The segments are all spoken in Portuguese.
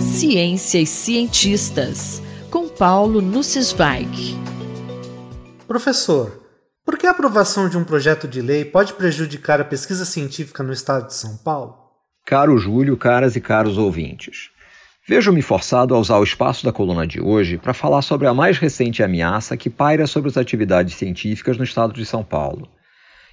Ciência e cientistas, com Paulo Nussweig. Professor, por que a aprovação de um projeto de lei pode prejudicar a pesquisa científica no estado de São Paulo? Caro Júlio, caras e caros ouvintes. Vejo-me forçado a usar o espaço da coluna de hoje para falar sobre a mais recente ameaça que paira sobre as atividades científicas no estado de São Paulo.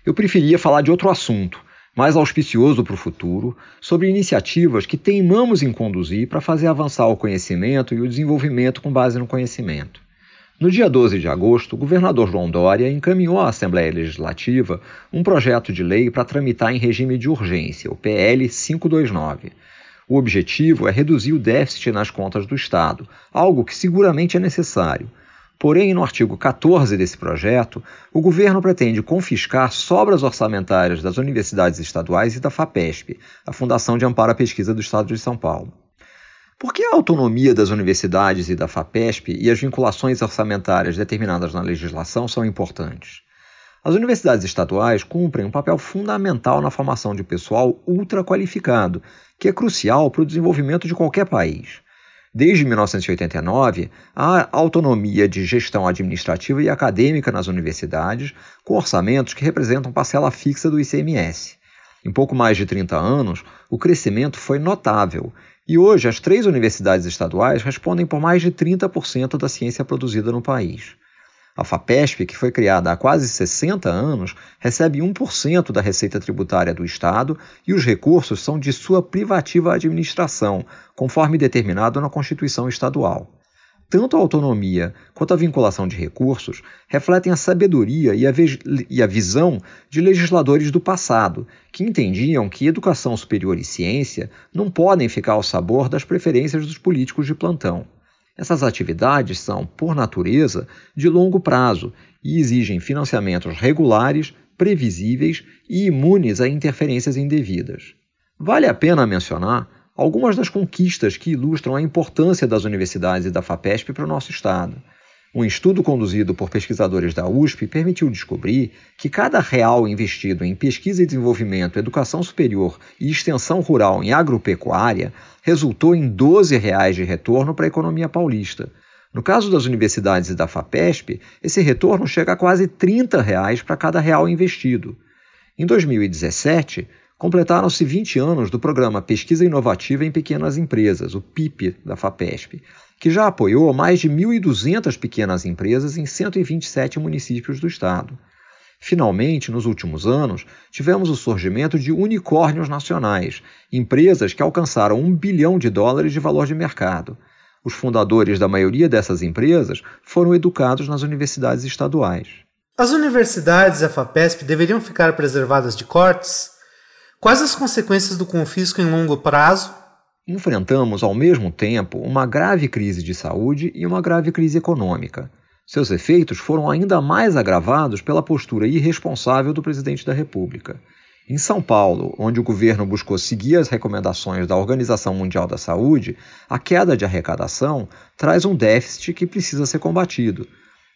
Eu preferia falar de outro assunto, mais auspicioso para o futuro, sobre iniciativas que teimamos em conduzir para fazer avançar o conhecimento e o desenvolvimento com base no conhecimento. No dia 12 de agosto, o governador João Dória encaminhou à Assembleia Legislativa um projeto de lei para tramitar em regime de urgência, o PL 529. O objetivo é reduzir o déficit nas contas do Estado, algo que seguramente é necessário, Porém, no artigo 14 desse projeto, o governo pretende confiscar sobras orçamentárias das universidades estaduais e da FAPESP, a Fundação de Amparo à Pesquisa do Estado de São Paulo. Por que a autonomia das universidades e da FAPESP e as vinculações orçamentárias determinadas na legislação são importantes? As universidades estaduais cumprem um papel fundamental na formação de pessoal ultra qualificado, que é crucial para o desenvolvimento de qualquer país. Desde 1989, há autonomia de gestão administrativa e acadêmica nas universidades, com orçamentos que representam parcela fixa do ICMS. Em pouco mais de 30 anos, o crescimento foi notável e hoje as três universidades estaduais respondem por mais de 30% da ciência produzida no país. A FAPESP, que foi criada há quase 60 anos, recebe 1% da receita tributária do Estado e os recursos são de sua privativa administração, conforme determinado na Constituição Estadual. Tanto a autonomia quanto a vinculação de recursos refletem a sabedoria e a, e a, visão de legisladores do passado, que entendiam que educação superior e ciência não podem ficar ao sabor das preferências dos políticos de plantão. Essas atividades são, por natureza, de longo prazo e exigem financiamentos regulares, previsíveis e imunes a interferências indevidas. Vale a pena mencionar algumas das conquistas que ilustram a importância das universidades e da FAPESP para o nosso Estado. Um estudo conduzido por pesquisadores da USP permitiu descobrir que cada real investido em pesquisa e desenvolvimento, educação superior e extensão rural em agropecuária resultou em 12 reais de retorno para a economia paulista. No caso das universidades e da FAPESP, esse retorno chega a quase 30 reais para cada real investido. Em 2017, completaram-se 20 anos do programa Pesquisa Inovativa em Pequenas Empresas, o PIP da FAPESP, que já apoiou mais de 1.200 pequenas empresas em 127 municípios do estado. Finalmente, nos últimos anos, tivemos o surgimento de unicórnios nacionais, empresas que alcançaram um bilhão de dólares de valor de mercado. Os fundadores da maioria dessas empresas foram educados nas universidades estaduais. As universidades e a FAPESP deveriam ficar preservadas de cortes? Quais as consequências do confisco em longo prazo enfrentamos ao mesmo tempo uma grave crise de saúde e uma grave crise econômica. Seus efeitos foram ainda mais agravados pela postura irresponsável do presidente da República. Em São Paulo, onde o governo buscou seguir as recomendações da Organização Mundial da Saúde, a queda de arrecadação traz um déficit que precisa ser combatido.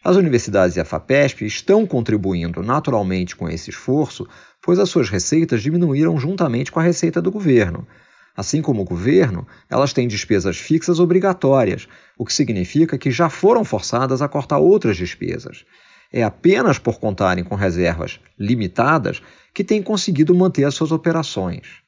As universidades e a FAPESP estão contribuindo naturalmente com esse esforço, pois as suas receitas diminuíram juntamente com a receita do governo. Assim como o governo, elas têm despesas fixas obrigatórias, o que significa que já foram forçadas a cortar outras despesas. É apenas por contarem com reservas limitadas que têm conseguido manter as suas operações.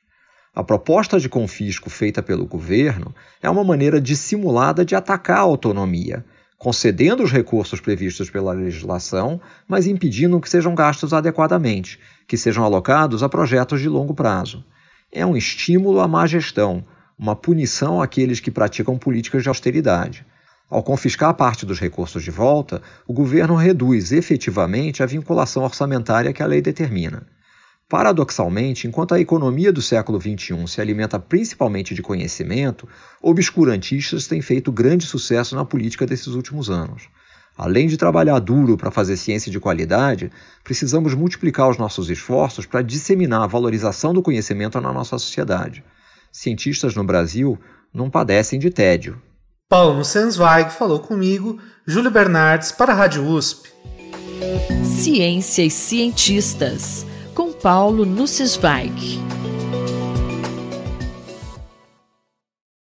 A proposta de confisco feita pelo governo é uma maneira dissimulada de atacar a autonomia, concedendo os recursos previstos pela legislação, mas impedindo que sejam gastos adequadamente, que sejam alocados a projetos de longo prazo é um estímulo à má gestão, uma punição àqueles que praticam políticas de austeridade. Ao confiscar parte dos recursos de volta, o governo reduz efetivamente a vinculação orçamentária que a lei determina. Paradoxalmente, enquanto a economia do século XXI se alimenta principalmente de conhecimento, obscurantistas têm feito grande sucesso na política desses últimos anos. Além de trabalhar duro para fazer ciência de qualidade, precisamos multiplicar os nossos esforços para disseminar a valorização do conhecimento na nossa sociedade. Cientistas no Brasil não padecem de tédio. Paulo Sensweig falou comigo, Júlio Bernardes, para a Rádio USP. Ciência e cientistas, com Paulo Nussweig.